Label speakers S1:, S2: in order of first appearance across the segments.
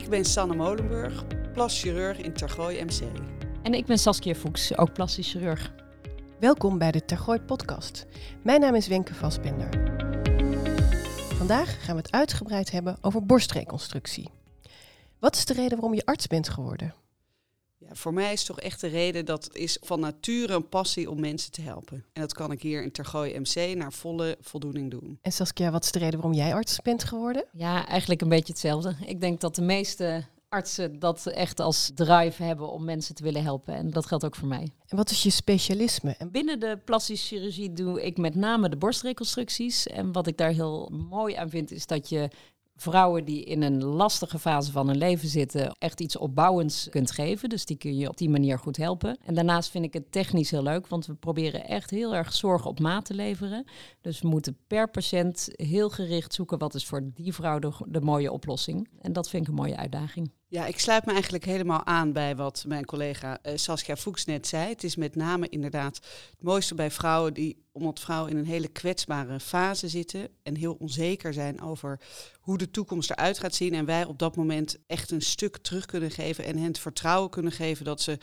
S1: Ik ben Sanne Molenburg, plaschirurg in Tergooi MC.
S2: En ik ben Saskia Fuchs, ook plastisch chirurg.
S3: Welkom bij de Tergooi podcast. Mijn naam is Wenke Vaspender. Vandaag gaan we het uitgebreid hebben over borstreconstructie. Wat is de reden waarom je arts bent geworden?
S1: Ja, voor mij is toch echt de reden dat het is van nature een passie om mensen te helpen. En dat kan ik hier in Tergooi MC naar volle voldoening doen.
S3: En Saskia, wat is de reden waarom jij arts bent geworden?
S2: Ja, eigenlijk een beetje hetzelfde. Ik denk dat de meeste artsen dat echt als drive hebben om mensen te willen helpen. En dat geldt ook voor mij.
S3: En wat is je specialisme?
S2: En binnen de plastische chirurgie doe ik met name de borstreconstructies. En wat ik daar heel mooi aan vind, is dat je vrouwen die in een lastige fase van hun leven zitten, echt iets opbouwends kunt geven. Dus die kun je op die manier goed helpen. En daarnaast vind ik het technisch heel leuk, want we proberen echt heel erg zorg op maat te leveren. Dus we moeten per patiënt heel gericht zoeken wat is voor die vrouw de, de mooie oplossing. En dat vind ik een mooie uitdaging.
S1: Ja, ik sluit me eigenlijk helemaal aan bij wat mijn collega uh, Saskia Fuchs net zei. Het is met name inderdaad het mooiste bij vrouwen die, omdat vrouwen in een hele kwetsbare fase zitten en heel onzeker zijn over hoe de toekomst eruit gaat zien. En wij op dat moment echt een stuk terug kunnen geven en hen het vertrouwen kunnen geven dat ze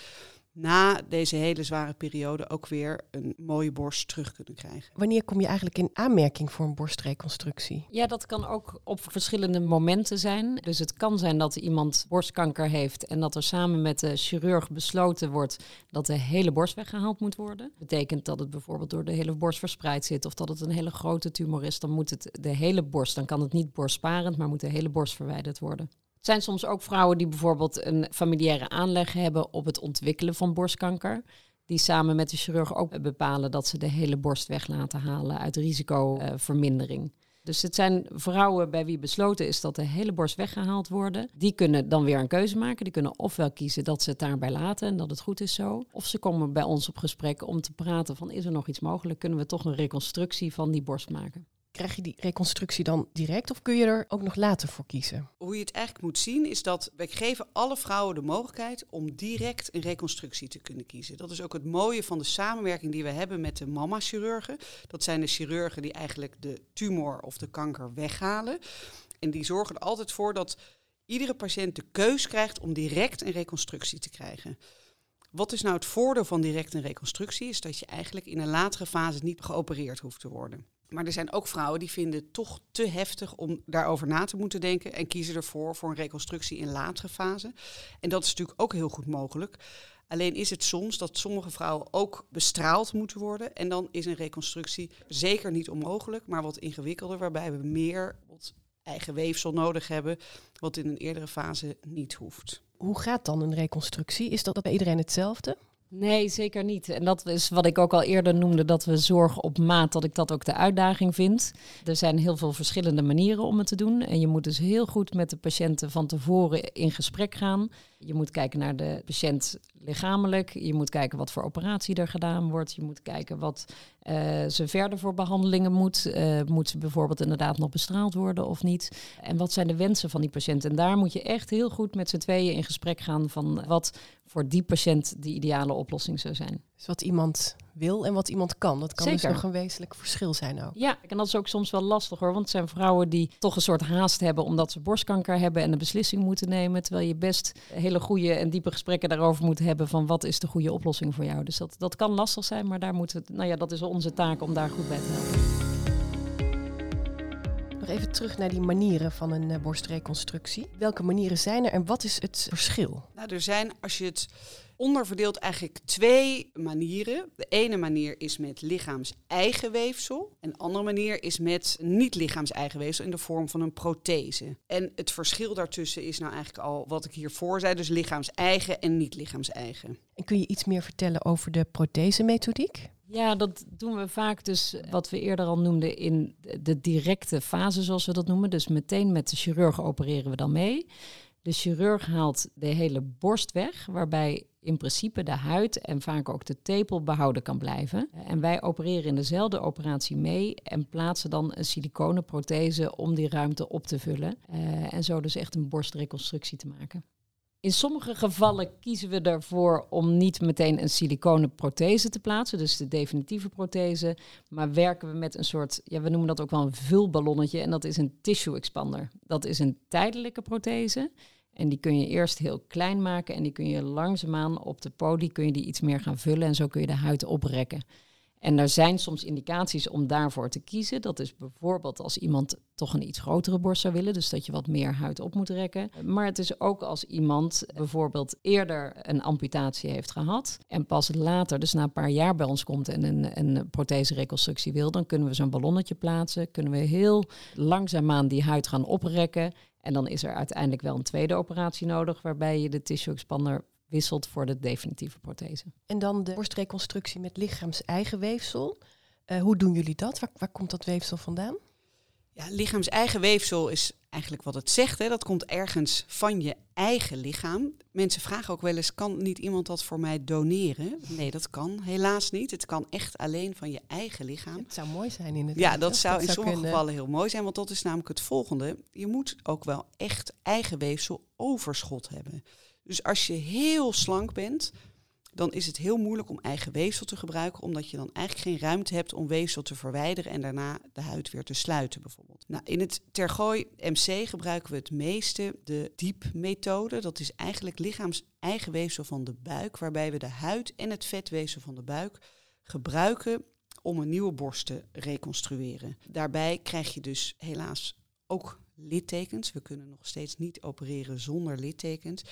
S1: na deze hele zware periode ook weer een mooie borst terug kunnen krijgen.
S3: Wanneer kom je eigenlijk in aanmerking voor een borstreconstructie?
S2: Ja, dat kan ook op verschillende momenten zijn. Dus het kan zijn dat iemand borstkanker heeft en dat er samen met de chirurg besloten wordt dat de hele borst weggehaald moet worden. Dat betekent dat het bijvoorbeeld door de hele borst verspreid zit of dat het een hele grote tumor is, dan moet het de hele borst, dan kan het niet borstsparend, maar moet de hele borst verwijderd worden. Zijn soms ook vrouwen die bijvoorbeeld een familiaire aanleg hebben op het ontwikkelen van borstkanker. Die samen met de chirurg ook bepalen dat ze de hele borst weg laten halen uit risicovermindering. Dus het zijn vrouwen bij wie besloten is dat de hele borst weggehaald wordt. Die kunnen dan weer een keuze maken. Die kunnen ofwel kiezen dat ze het daarbij laten en dat het goed is zo. Of ze komen bij ons op gesprek om te praten van is er nog iets mogelijk? Kunnen we toch een reconstructie van die borst maken?
S3: Krijg je die reconstructie dan direct of kun je er ook nog later voor kiezen?
S1: Hoe je het eigenlijk moet zien is dat wij geven alle vrouwen de mogelijkheid om direct een reconstructie te kunnen kiezen. Dat is ook het mooie van de samenwerking die we hebben met de mama-chirurgen. Dat zijn de chirurgen die eigenlijk de tumor of de kanker weghalen. En die zorgen er altijd voor dat iedere patiënt de keus krijgt om direct een reconstructie te krijgen. Wat is nou het voordeel van direct een reconstructie? Is dat je eigenlijk in een latere fase niet geopereerd hoeft te worden. Maar er zijn ook vrouwen die vinden het toch te heftig om daarover na te moeten denken en kiezen ervoor voor een reconstructie in latere fase. En dat is natuurlijk ook heel goed mogelijk. Alleen is het soms dat sommige vrouwen ook bestraald moeten worden. En dan is een reconstructie zeker niet onmogelijk, maar wat ingewikkelder, waarbij we meer eigen weefsel nodig hebben, wat in een eerdere fase niet hoeft.
S3: Hoe gaat dan een reconstructie? Is dat bij iedereen hetzelfde?
S2: Nee, zeker niet. En dat is wat ik ook al eerder noemde, dat we zorgen op maat, dat ik dat ook de uitdaging vind. Er zijn heel veel verschillende manieren om het te doen. En je moet dus heel goed met de patiënten van tevoren in gesprek gaan. Je moet kijken naar de patiënt lichamelijk. Je moet kijken wat voor operatie er gedaan wordt. Je moet kijken wat uh, ze verder voor behandelingen moet. Uh, moet ze bijvoorbeeld inderdaad nog bestraald worden of niet? En wat zijn de wensen van die patiënt? En daar moet je echt heel goed met z'n tweeën in gesprek gaan van wat voor die patiënt de ideale oplossing zou zijn.
S3: Dus wat iemand wil en wat iemand kan. Dat kan dus nog een wezenlijk verschil zijn ook.
S2: Ja, en dat is ook soms wel lastig hoor. Want het zijn vrouwen die toch een soort haast hebben omdat ze borstkanker hebben en een beslissing moeten nemen. Terwijl je best hele goede en diepe gesprekken daarover moet hebben van wat is de goede oplossing voor jou. Dus dat, dat kan lastig zijn, maar daar moeten we, nou ja, dat is onze taak om daar goed bij te helpen.
S3: Nog even terug naar die manieren van een uh, borstreconstructie. Welke manieren zijn er en wat is het verschil?
S1: Nou, er zijn, als je het onderverdeelt eigenlijk twee manieren. De ene manier is met lichaams-eigen weefsel. En de andere manier is met niet-lichaams-eigen weefsel in de vorm van een prothese. En het verschil daartussen is nou eigenlijk al wat ik hiervoor zei. Dus lichaams-eigen en niet-lichaams-eigen.
S3: En kun je iets meer vertellen over de prothese-methodiek?
S2: Ja, dat doen we vaak dus wat we eerder al noemden in de directe fase, zoals we dat noemen. Dus meteen met de chirurg opereren we dan mee. De chirurg haalt de hele borst weg, waarbij in principe de huid en vaak ook de tepel behouden kan blijven. En wij opereren in dezelfde operatie mee en plaatsen dan een siliconenprothese om die ruimte op te vullen. Uh, en zo dus echt een borstreconstructie te maken. In sommige gevallen kiezen we ervoor om niet meteen een siliconen prothese te plaatsen, dus de definitieve prothese, maar werken we met een soort, ja, we noemen dat ook wel een vulballonnetje en dat is een tissue expander. Dat is een tijdelijke prothese En die kun je eerst heel klein maken en die kun je langzaamaan op de poli kun je die iets meer gaan vullen en zo kun je de huid oprekken. En er zijn soms indicaties om daarvoor te kiezen. Dat is bijvoorbeeld als iemand toch een iets grotere borst zou willen, dus dat je wat meer huid op moet rekken. Maar het is ook als iemand bijvoorbeeld eerder een amputatie heeft gehad en pas later, dus na een paar jaar bij ons komt en een, een prothese-reconstructie wil, dan kunnen we zo'n ballonnetje plaatsen, kunnen we heel langzaamaan die huid gaan oprekken. En dan is er uiteindelijk wel een tweede operatie nodig, waarbij je de tissue expander wisselt voor de definitieve prothese.
S3: En dan de borstreconstructie met lichaams-eigen weefsel. Uh, hoe doen jullie dat? Waar, waar, komt dat weefsel vandaan?
S1: Ja, lichaams-eigen weefsel is eigenlijk wat het zegt. Hè. Dat komt ergens van je eigen lichaam. Mensen vragen ook wel eens, kan niet iemand dat voor mij doneren? Nee, dat kan helaas niet. Het kan echt alleen van je eigen lichaam.
S3: Het zou mooi zijn in het
S1: Ja, dat zou in sommige gevallen heel mooi zijn. Want dat is namelijk het volgende. Je moet ook wel echt eigen weefsel overschot hebben. Dus als je heel slank bent, dan is het heel moeilijk om eigen weefsel te gebruiken, omdat je dan eigenlijk geen ruimte hebt om weefsel te verwijderen en daarna de huid weer te sluiten bijvoorbeeld. Nou, in het Tergooi MC gebruiken we het meeste de diepmethode. Dat is eigenlijk lichaams eigen weefsel van de buik, waarbij we de huid en het vetweefsel van de buik gebruiken om een nieuwe borst te reconstrueren. Daarbij krijg je dus helaas ook littekens. We kunnen nog steeds niet opereren zonder littekens.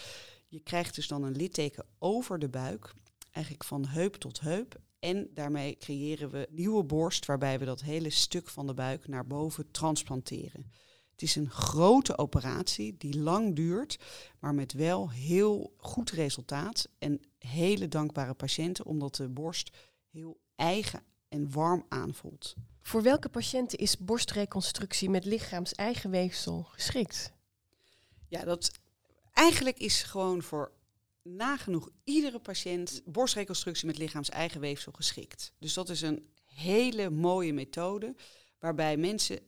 S1: Je krijgt dus dan een litteken over de buik, eigenlijk van heup tot heup. En daarmee creëren we nieuwe borst, waarbij we dat hele stuk van de buik naar boven transplanteren. Het is een grote operatie die lang duurt, maar met wel heel goed resultaat. En hele dankbare patiënten, omdat de borst heel eigen en warm aanvoelt.
S3: Voor welke patiënten is borstreconstructie met lichaams-eigen weefsel geschikt?
S1: Ja, dat eigenlijk is gewoon voor nagenoeg iedere patiënt borstreconstructie met lichaams-eigen weefsel geschikt. Dus dat is een hele mooie methode waarbij mensen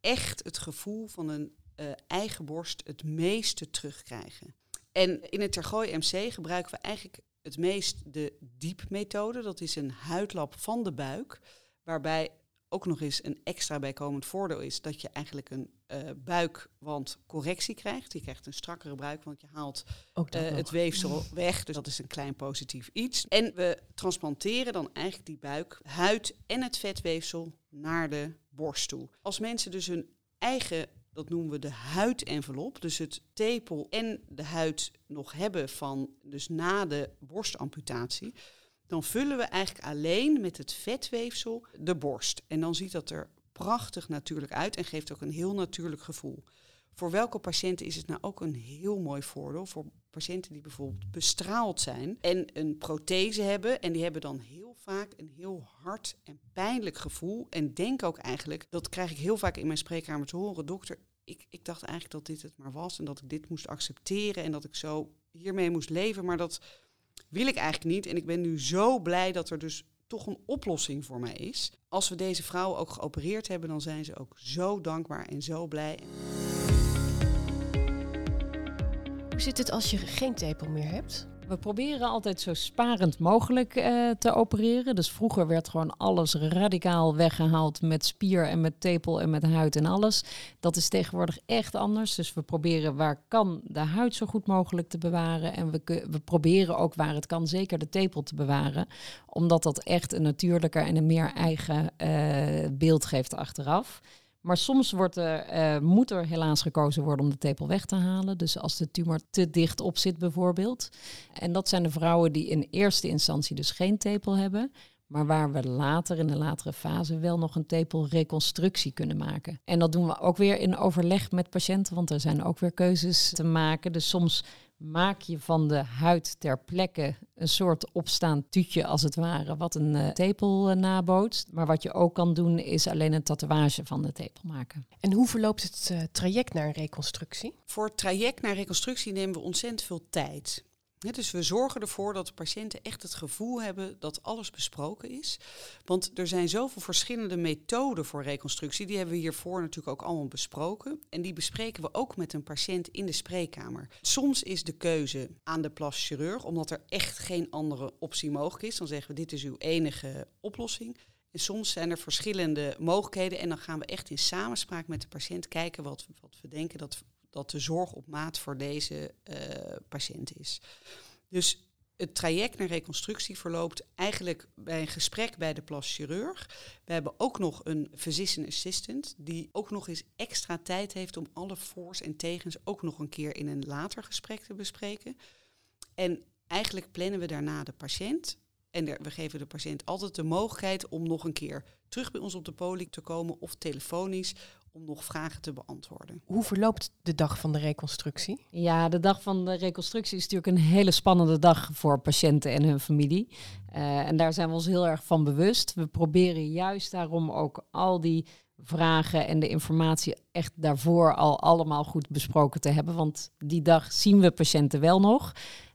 S1: echt het gevoel van een uh, eigen borst het meeste terugkrijgen. En in het Tergooi MC gebruiken we eigenlijk het meest de diepmethode. Dat is een huidlap van de buik, waarbij ook nog eens een extra bijkomend voordeel is dat je eigenlijk een uh, buikwandcorrectie krijgt. Je krijgt een strakkere buik, want je haalt uh, het weefsel weg. Dus dat is een klein positief iets. En we transplanteren dan eigenlijk die buik, huid en het vetweefsel naar de borst toe. Als mensen dus hun eigen dat noemen we de huidenvelop. Dus het tepel en de huid nog hebben van, dus na de borstamputatie dan vullen we eigenlijk alleen met het vetweefsel de borst. En dan ziet dat er prachtig natuurlijk uit en geeft ook een heel natuurlijk gevoel. Voor welke patiënten is het nou ook een heel mooi voordeel? Voor patiënten die bijvoorbeeld bestraald zijn en een prothese hebben. En die hebben dan heel vaak een heel hard en pijnlijk gevoel. En denk ook eigenlijk, dat krijg ik heel vaak in mijn spreekkamer te horen. Dokter, ik, ik dacht eigenlijk dat dit het maar was en dat ik dit moest accepteren en dat ik zo hiermee moest leven. Maar dat wil ik eigenlijk niet. En ik ben nu zo blij dat er dus toch een oplossing voor mij is. Als we deze vrouwen ook geopereerd hebben, dan zijn ze ook zo dankbaar en zo blij.
S3: Hoe zit het als je geen tepel meer hebt?
S2: We proberen altijd zo sparend mogelijk uh, te opereren. Dus vroeger werd gewoon alles radicaal weggehaald met spier en met tepel en met huid en alles. Dat is tegenwoordig echt anders. Dus we proberen waar kan de huid zo goed mogelijk te bewaren. En we, we proberen ook waar het kan zeker de tepel te bewaren. Omdat dat echt een natuurlijker en een meer eigen uh, beeld geeft achteraf. Maar soms wordt uh, moet er helaas gekozen worden om de tepel weg te halen. Dus als de tumor te dicht op zit bijvoorbeeld. En dat zijn de vrouwen die in eerste instantie dus geen tepel hebben. Maar waar we later in de latere fase wel nog een tepelreconstructie kunnen maken. En dat doen we ook weer in overleg met patiënten, want er zijn ook weer keuzes te maken. Dus soms maak je van de huid ter plekke een soort opstaand tuutje als het ware, wat een uh, tepel uh, nabootst. Maar wat je ook kan doen is alleen een tatoeage van de tepel maken.
S3: En hoe verloopt het uh, traject naar een reconstructie?
S1: Voor het traject naar reconstructie nemen we ontzettend veel tijd dus we zorgen ervoor dat de patiënten echt het gevoel hebben dat alles besproken is. Want er zijn zoveel verschillende methoden voor reconstructie. Die hebben we hiervoor natuurlijk ook allemaal besproken. En die bespreken we ook met een patiënt in de spreekkamer. Soms is de keuze aan de plastic chirurg, omdat er echt geen andere optie mogelijk is. Dan zeggen we dit is uw enige oplossing. En soms zijn er verschillende mogelijkheden en dan gaan we echt in samenspraak met de patiënt kijken wat, wat we denken dat dat de zorg op maat voor deze uh, patiënt is. Dus het traject naar reconstructie verloopt eigenlijk bij een gesprek bij de plastic chirurg. We hebben ook nog een physician assistant die ook nog eens extra tijd heeft om alle voor's en tegens ook nog een keer in een later gesprek te bespreken. En eigenlijk plannen we daarna de patiënt. En we geven de patiënt altijd de mogelijkheid om nog een keer terug bij ons op de poli te komen of telefonisch om nog vragen te beantwoorden.
S3: Hoe verloopt de dag van de reconstructie?
S2: Ja, de dag van de reconstructie is natuurlijk een hele spannende dag voor patiënten en hun familie. Uh, en daar zijn we ons heel erg van bewust. We proberen juist daarom ook al die vragen en de informatie echt daarvoor al allemaal goed besproken te hebben. Want die dag zien we patiënten wel nog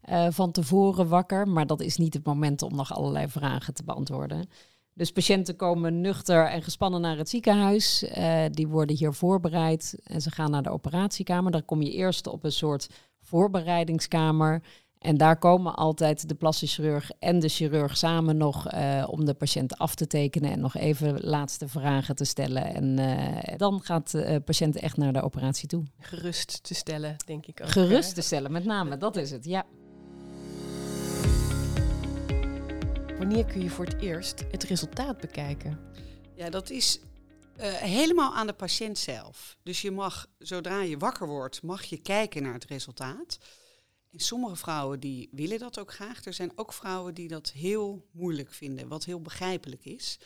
S2: uh, van tevoren wakker, maar dat is niet het moment om nog allerlei vragen te beantwoorden. Dus patiënten komen nuchter en gespannen naar het ziekenhuis. Uh, die worden hier voorbereid en ze gaan naar de operatiekamer. Dan kom je eerst op een soort voorbereidingskamer. En daar komen altijd de plastisch chirurg en de chirurg samen nog uh, om de patiënt af te tekenen en nog even laatste vragen te stellen. En uh, dan gaat de patiënt echt naar de operatie toe.
S3: Gerust te stellen, denk ik ook.
S2: Gerust te stellen, met name, dat is het, ja.
S3: Wanneer kun je voor het eerst het resultaat bekijken?
S1: Ja, dat is uh, helemaal aan de patiënt zelf. Dus je mag, zodra je wakker wordt, mag je kijken naar het resultaat. En sommige vrouwen die willen dat ook graag. Er zijn ook vrouwen die dat heel moeilijk vinden, wat heel begrijpelijk is.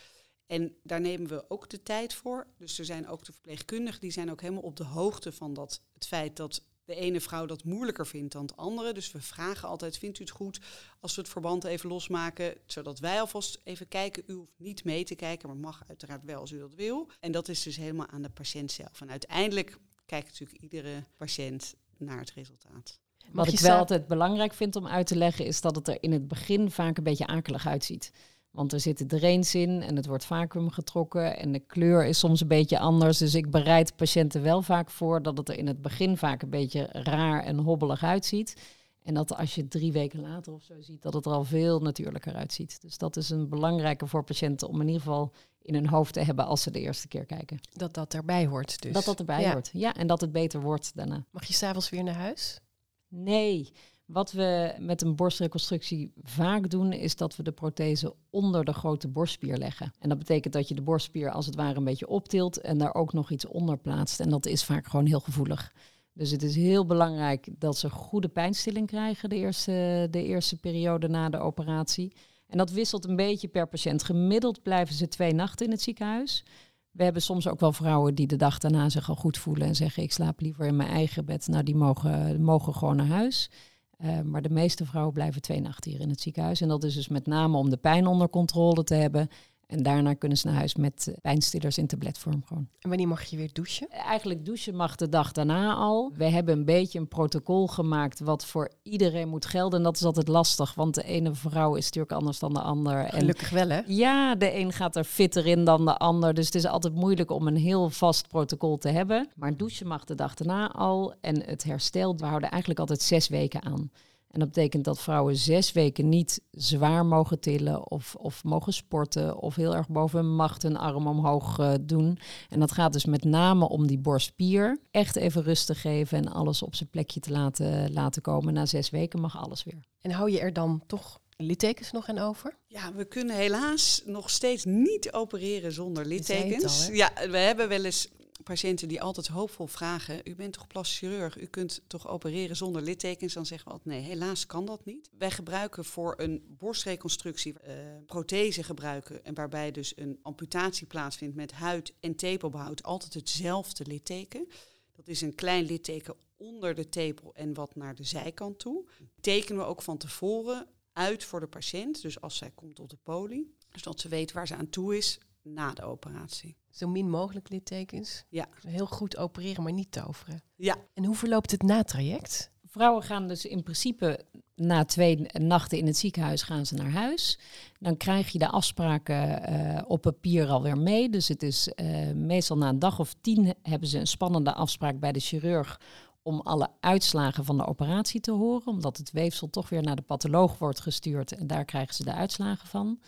S1: En daar nemen we ook de tijd voor. Dus er zijn ook de verpleegkundigen die zijn ook helemaal op de hoogte van dat, het feit dat de ene vrouw dat moeilijker vindt dan de andere. Dus we vragen altijd, vindt u het goed als we het verband even losmaken, zodat wij alvast even kijken. U hoeft niet mee te kijken, maar mag uiteraard wel als u dat wil. En dat is dus helemaal aan de patiënt zelf. En uiteindelijk kijkt natuurlijk iedere patiënt naar het resultaat.
S2: Wat ik wel altijd belangrijk vind om uit te leggen, is dat het er in het begin vaak een beetje akelig uitziet. Want er zitten drains in en het wordt vacuüm getrokken en de kleur is soms een beetje anders. Dus ik bereid patiënten wel vaak voor dat het er in het begin vaak een beetje raar en hobbelig uitziet. En dat als je drie weken later of zo ziet, dat het er al veel natuurlijker uitziet. Dus dat is een belangrijke voor patiënten om in ieder geval in hun hoofd te hebben als ze de eerste keer kijken.
S3: Dat dat erbij hoort dus.
S2: Dat dat erbij
S3: Ja.
S2: hoort, ja. En dat het beter wordt daarna.
S3: Mag je s'avonds weer naar huis?
S2: Nee, wat we met een borstreconstructie vaak doen, is dat we de prothese onder de grote borstspier leggen. En dat betekent dat je de borstspier als het ware een beetje optilt en daar ook nog iets onder plaatst. En dat is vaak gewoon heel gevoelig. Dus het is heel belangrijk dat ze goede pijnstilling krijgen de eerste, de eerste periode na de operatie. En dat wisselt een beetje per patiënt. Gemiddeld blijven ze twee nachten in het ziekenhuis. We hebben soms ook wel vrouwen die de dag daarna zich al goed voelen en zeggen ik slaap liever in mijn eigen bed. Nou, die mogen, mogen gewoon naar huis. Uh, maar de meeste vrouwen blijven twee nachten hier in het ziekenhuis. En dat is dus met name om de pijn onder controle te hebben. En daarna kunnen ze naar huis met eh, pijnstillers in tabletvorm gewoon.
S3: En wanneer mag je weer douchen?
S2: Eigenlijk douchen mag de dag daarna al. We hebben een beetje een protocol gemaakt wat voor iedereen moet gelden. En dat is altijd lastig, want de ene vrouw is natuurlijk anders dan de ander. En
S3: Gelukkig wel, hè?
S2: ja, de een gaat er fitter in dan de ander. Dus het is altijd moeilijk om een heel vast protocol te hebben. Maar douchen mag de dag daarna al. En het herstel, we houden eigenlijk altijd zes weken aan. En dat betekent dat vrouwen zes weken niet zwaar mogen tillen of, of mogen sporten of heel erg boven hun macht een arm omhoog uh, doen. En dat gaat dus met name om die borstspier. Echt even rustig geven en alles op zijn plekje te laten, laten komen. Na zes weken mag alles weer.
S3: En hou je er dan toch littekens nog aan over?
S1: Ja, we kunnen helaas nog steeds niet opereren zonder littekens.
S3: al,
S1: ja, we hebben wel eens patiënten die altijd hoopvol vragen: U bent toch plastisch chirurg? U kunt toch opereren zonder littekens? Dan zeggen we altijd: Nee, helaas kan dat niet. Wij gebruiken voor een borstreconstructie eh prothese gebruiken. En waarbij dus een amputatie plaatsvindt met huid en tepelbehoud. Altijd hetzelfde litteken. Dat is een klein litteken onder de tepel en wat naar de zijkant toe. Tekenen we ook van tevoren uit voor de patiënt. Dus als zij komt op de poli. Zodat ze weet waar ze aan toe is na de operatie.
S3: Zo min mogelijk littekens.
S1: Ja.
S3: Heel goed opereren, maar niet toveren.
S1: Ja,
S3: En hoe verloopt het natraject?
S2: Vrouwen gaan dus in principe na twee nachten in het ziekenhuis gaan ze naar huis. Dan krijg je de afspraken eh, op papier alweer mee. Dus het is eh, meestal na een dag of tien hebben ze een spannende afspraak bij de chirurg om alle uitslagen van de operatie te horen, omdat het weefsel toch weer naar de patholoog wordt gestuurd en daar krijgen ze de uitslagen van.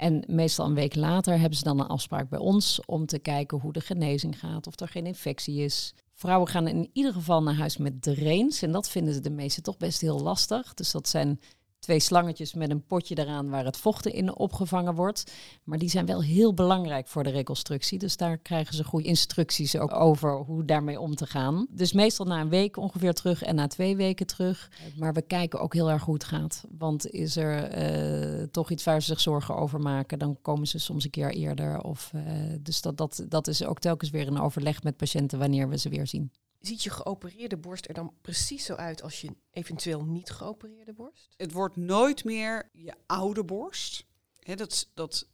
S2: En meestal een week later hebben ze dan een afspraak bij ons om te kijken hoe de genezing gaat, of er geen infectie is. Vrouwen gaan in ieder geval naar huis met drains. En dat vinden ze de meesten toch best heel lastig. Dus dat zijn twee slangetjes met een potje eraan waar het vochten in opgevangen wordt. Maar die zijn wel heel belangrijk voor de reconstructie. Dus daar krijgen ze goede instructies ook over hoe daarmee om te gaan. Dus meestal na een week ongeveer terug en na twee weken terug. Maar we kijken ook heel erg het gaat. Want is er eh, toch iets waar ze zich zorgen over maken, dan komen ze soms een keer eerder. Of, uh, dus dat, dat, dat is ook telkens weer een overleg met patiënten wanneer we ze weer zien.
S3: Ziet je geopereerde borst er dan precies zo uit als je eventueel niet geopereerde borst?
S1: Het wordt nooit meer je oude borst. dat, dat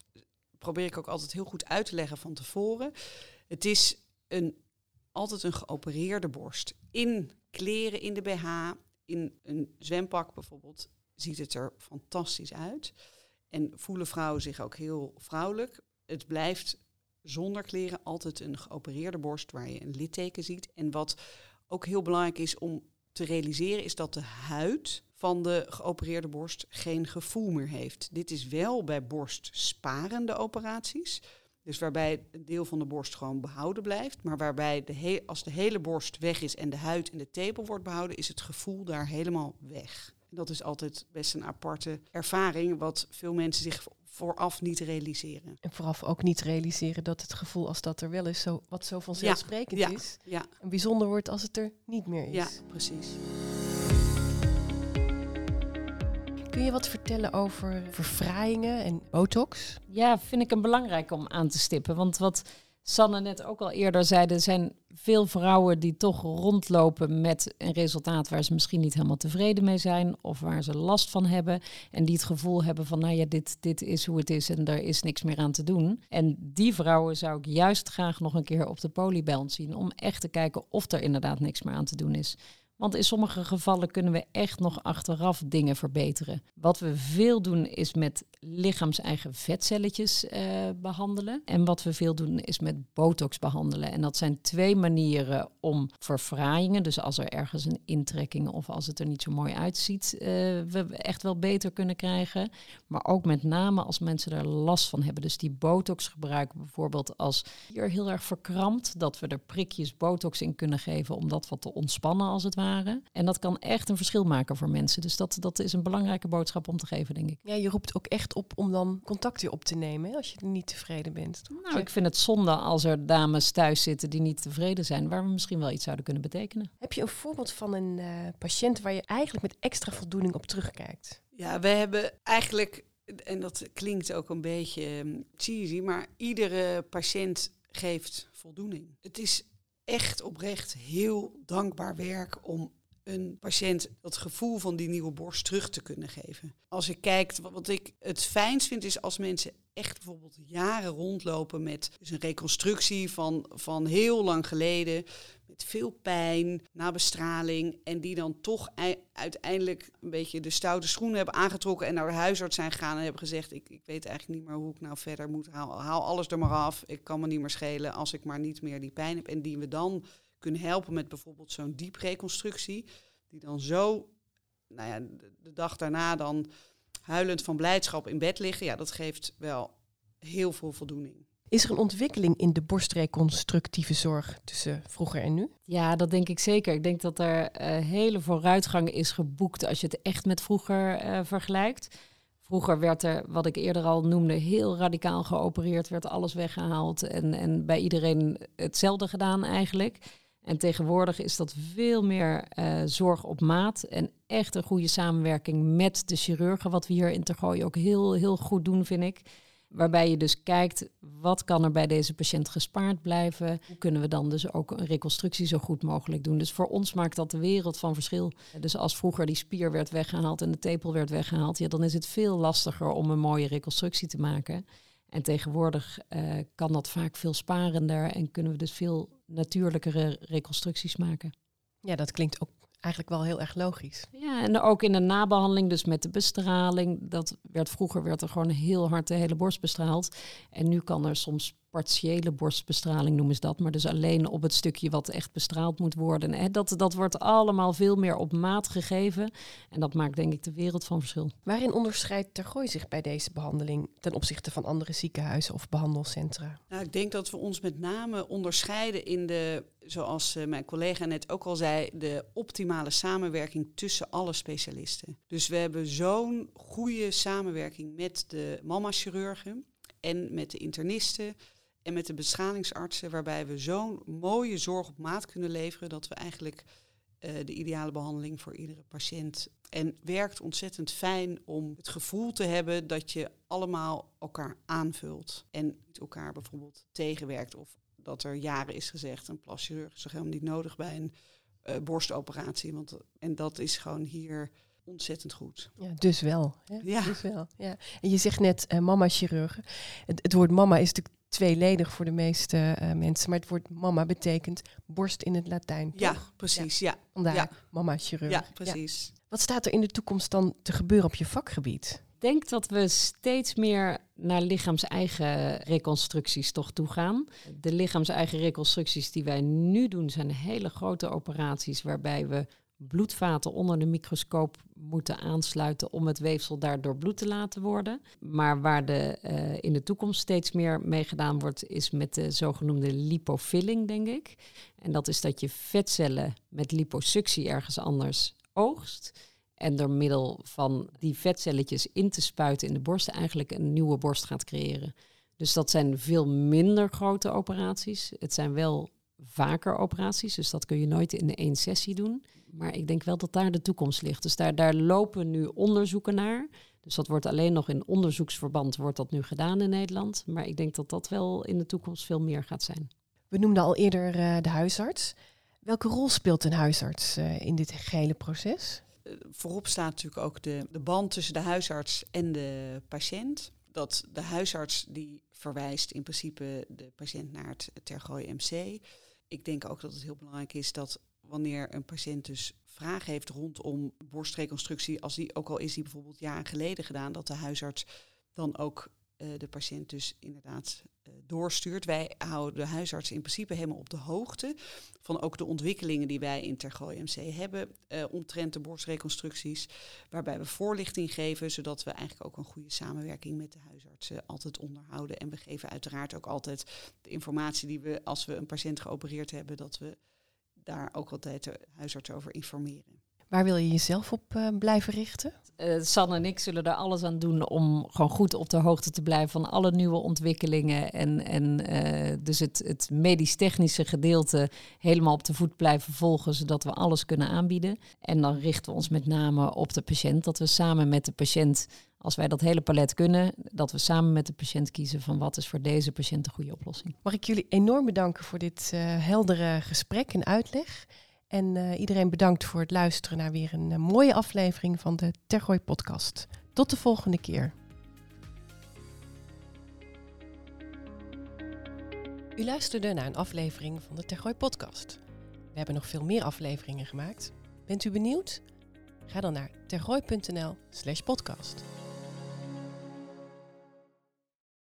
S1: probeer ik ook altijd heel goed uit te leggen van tevoren. Het is een, altijd een geopereerde borst. In kleren, in de BH, in een zwempak bijvoorbeeld, ziet het er fantastisch uit. En voelen vrouwen zich ook heel vrouwelijk. Het blijft zonder kleren altijd een geopereerde borst waar je een litteken ziet. En wat ook heel belangrijk is om te realiseren, is dat de huid van de geopereerde borst geen gevoel meer heeft. Dit is wel bij borstsparende operaties. Dus waarbij een deel van de borst gewoon behouden blijft. Maar waarbij de als de hele borst weg is en de huid en de tepel wordt behouden, is het gevoel daar helemaal weg. Dat is altijd best een aparte ervaring, wat veel mensen zich vooraf niet realiseren.
S3: En vooraf ook niet realiseren dat het gevoel als dat er wel is, zo, wat zo vanzelfsprekend
S1: ja,
S3: is,
S1: ja.
S3: en bijzonder wordt als het er niet meer is.
S1: Ja, precies.
S3: Kun je wat vertellen over verfraaiingen en botox?
S2: Ja, vind ik een belangrijk om aan te stippen. Want wat Sanne net ook al eerder zei, er zijn veel vrouwen die toch rondlopen met een resultaat waar ze misschien niet helemaal tevreden mee zijn of waar ze last van hebben en die het gevoel hebben van nou ja, dit, dit is hoe het is en er is niks meer aan te doen. En die vrouwen zou ik juist graag nog een keer op de polyband zien om echt te kijken of er inderdaad niks meer aan te doen is. Want in sommige gevallen kunnen we echt nog achteraf dingen verbeteren. Wat we veel doen is met lichaams-eigen vetcelletjes uh, behandelen. En wat we veel doen is met botox behandelen. En dat zijn twee manieren om verfraaiingen, dus als er ergens een intrekking of als het er niet zo mooi uitziet, uh, we echt wel beter kunnen krijgen. Maar ook met name als mensen er last van hebben. Dus die botox gebruiken bijvoorbeeld als hier heel erg verkrampt, dat we er prikjes botox in kunnen geven om dat wat te ontspannen als het ware. En dat kan echt een verschil maken voor mensen. Dus dat, dat is een belangrijke boodschap om te geven, denk ik.
S3: Ja, je roept ook echt op om dan contact weer op te nemen hè, als je niet tevreden bent.
S2: Nou, ik vind het zonde als er dames thuis zitten die niet tevreden zijn, waar we misschien wel iets zouden kunnen betekenen.
S3: Heb je een voorbeeld van een uh, patiënt waar je eigenlijk met extra voldoening op terugkijkt?
S1: Ja, we hebben eigenlijk, en dat klinkt ook een beetje ehm, cheesy, maar iedere patiënt geeft voldoening. Het is echt oprecht heel dankbaar werk om een patiënt dat gevoel van die nieuwe borst terug te kunnen geven. Als je kijkt, wat ik het fijnst vind, is als mensen echt bijvoorbeeld jaren rondlopen met dus een reconstructie van, van heel lang geleden, veel pijn, na bestraling, en die dan toch uiteindelijk een beetje de stoute schoenen hebben aangetrokken en naar de huisarts zijn gegaan en hebben gezegd, ik, ik weet eigenlijk niet meer hoe ik nou verder moet, haal, haal alles er maar af, ik kan me niet meer schelen als ik maar niet meer die pijn heb. En die we dan kunnen helpen met bijvoorbeeld zo'n diepreconstructie, die dan zo, nou ja, de dag daarna dan huilend van blijdschap in bed liggen, ja, dat geeft wel heel veel voldoening.
S3: Is er een ontwikkeling in de borstreconstructieve zorg tussen vroeger en nu?
S2: Ja, dat denk ik zeker. Ik denk dat er uh, hele vooruitgang is geboekt als je het echt met vroeger uh, vergelijkt. Vroeger werd er, wat ik eerder al noemde, heel radicaal geopereerd, werd alles weggehaald en, en bij iedereen hetzelfde gedaan eigenlijk. En tegenwoordig is dat veel meer uh, zorg op maat en echt een goede samenwerking met de chirurgen, wat we hier in Tergooi ook heel, heel goed doen, vind ik. Waarbij je dus kijkt, wat kan er bij deze patiënt gespaard blijven? Hoe kunnen we dan dus ook een reconstructie zo goed mogelijk doen? Dus voor ons maakt dat de wereld van verschil. Dus als vroeger die spier werd weggehaald en de tepel werd weggehaald, ja, dan is het veel lastiger om een mooie reconstructie te maken. En tegenwoordig uh, kan dat vaak veel sparender en kunnen we dus veel natuurlijkere reconstructies maken.
S3: Ja, dat klinkt ook eigenlijk wel heel erg logisch.
S2: Ja, en ook in de nabehandeling, dus met de bestraling. Dat werd vroeger werd er gewoon heel hard de hele borst bestraald. En nu kan er soms partiële borstbestraling noemen ze dat, maar dus alleen op het stukje wat echt bestraald moet worden. En dat, dat wordt allemaal veel meer op maat gegeven en dat maakt denk ik de wereld van verschil.
S3: Waarin onderscheidt Tergooi zich bij deze behandeling ten opzichte van andere ziekenhuizen of behandelcentra?
S1: Nou, ik denk dat we ons met name onderscheiden in de zoals mijn collega net ook al zei, de optimale samenwerking tussen alle specialisten. Dus we hebben zo'n goede samenwerking met de mama-chirurgen en met de internisten en met de beschalingsartsen, waarbij we zo'n mooie zorg op maat kunnen leveren dat we eigenlijk uh, de ideale behandeling voor iedere patiënt. En werkt ontzettend fijn om het gevoel te hebben dat je allemaal elkaar aanvult en niet elkaar bijvoorbeeld tegenwerkt of dat er jaren is gezegd een plaschirurg is toch helemaal niet nodig bij een uh, borstoperatie. Want, en dat is gewoon hier ontzettend goed.
S3: Ja, dus wel. Hè? Ja. Dus wel. Ja. En je zegt net uh, mama-chirurgen. Het, het, woord mama is natuurlijk tweeledig voor de meeste uh, mensen. Maar het woord mama betekent borst in het Latijn.
S1: Ja, precies. Ja.
S3: Vandaar
S1: ja.
S3: mama-chirurg.
S1: Ja, precies.
S3: Wat staat er in de toekomst dan te gebeuren op je vakgebied?
S2: Ik denk dat we steeds meer naar lichaams-eigen reconstructies toch toe gaan. De lichaams-eigen reconstructies die wij nu doen zijn hele grote operaties waarbij we bloedvaten onder de microscoop moeten aansluiten om het weefsel daardoor bloed te laten worden. Maar waar de, uh, in de toekomst steeds meer mee gedaan wordt, is met de zogenoemde lipofilling, denk ik. En dat is dat je vetcellen met liposuctie ergens anders oogst. En door middel van die vetcelletjes in te spuiten in de borst eigenlijk een nieuwe borst gaat creëren. Dus dat zijn veel minder grote operaties. Het zijn wel vaker operaties, dus dat kun je nooit in één sessie doen. Maar ik denk wel dat daar de toekomst ligt. Dus daar, daar lopen nu onderzoeken naar. Dus dat wordt alleen nog in onderzoeksverband wordt dat nu gedaan in Nederland. Maar ik denk dat dat wel in de toekomst veel meer gaat zijn.
S3: We noemden al eerder uh, de huisarts. Welke rol speelt een huisarts uh, in dit gehele proces?
S1: Uh, voorop staat natuurlijk ook de, de band tussen de huisarts en de patiënt. Dat de huisarts die verwijst in principe de patiënt naar het Tergooi MC. Ik denk ook dat het heel belangrijk is dat wanneer een patiënt dus vragen heeft rondom borstreconstructie, als die ook al is die bijvoorbeeld jaren geleden gedaan, dat de huisarts dan ook uh, de patiënt dus inderdaad uh, doorstuurt. Wij houden de huisarts in principe helemaal op de hoogte van ook de ontwikkelingen die wij in Tergooi MC hebben uh, omtrent de borstreconstructies, waarbij we voorlichting geven, zodat we eigenlijk ook een goede samenwerking met de huisartsen altijd onderhouden. En we geven uiteraard ook altijd de informatie die we als we een patiënt geopereerd hebben, dat we daar ook altijd de huisarts over informeren.
S3: Waar wil je jezelf op uh, blijven richten?
S2: Uh, San en ik zullen er alles aan doen om gewoon goed op de hoogte te blijven van alle nieuwe ontwikkelingen. En, en uh, dus het, het medisch-technische gedeelte helemaal op de voet blijven volgen, zodat we alles kunnen aanbieden. En dan richten we ons met name op de patiënt, dat we samen met de patiënt, als wij dat hele palet kunnen, dat we samen met de patiënt kiezen van wat is voor deze patiënt de goede oplossing.
S3: Mag ik jullie enorm bedanken voor dit heldere gesprek en uitleg. En uh, iedereen bedankt voor het luisteren naar weer een uh, mooie aflevering van de Tergooi podcast. Tot de volgende keer. U luisterde naar een aflevering van de Tergooi podcast. We hebben nog veel meer afleveringen gemaakt. Bent u benieuwd? Ga dan naar tergooi.nl/podcast.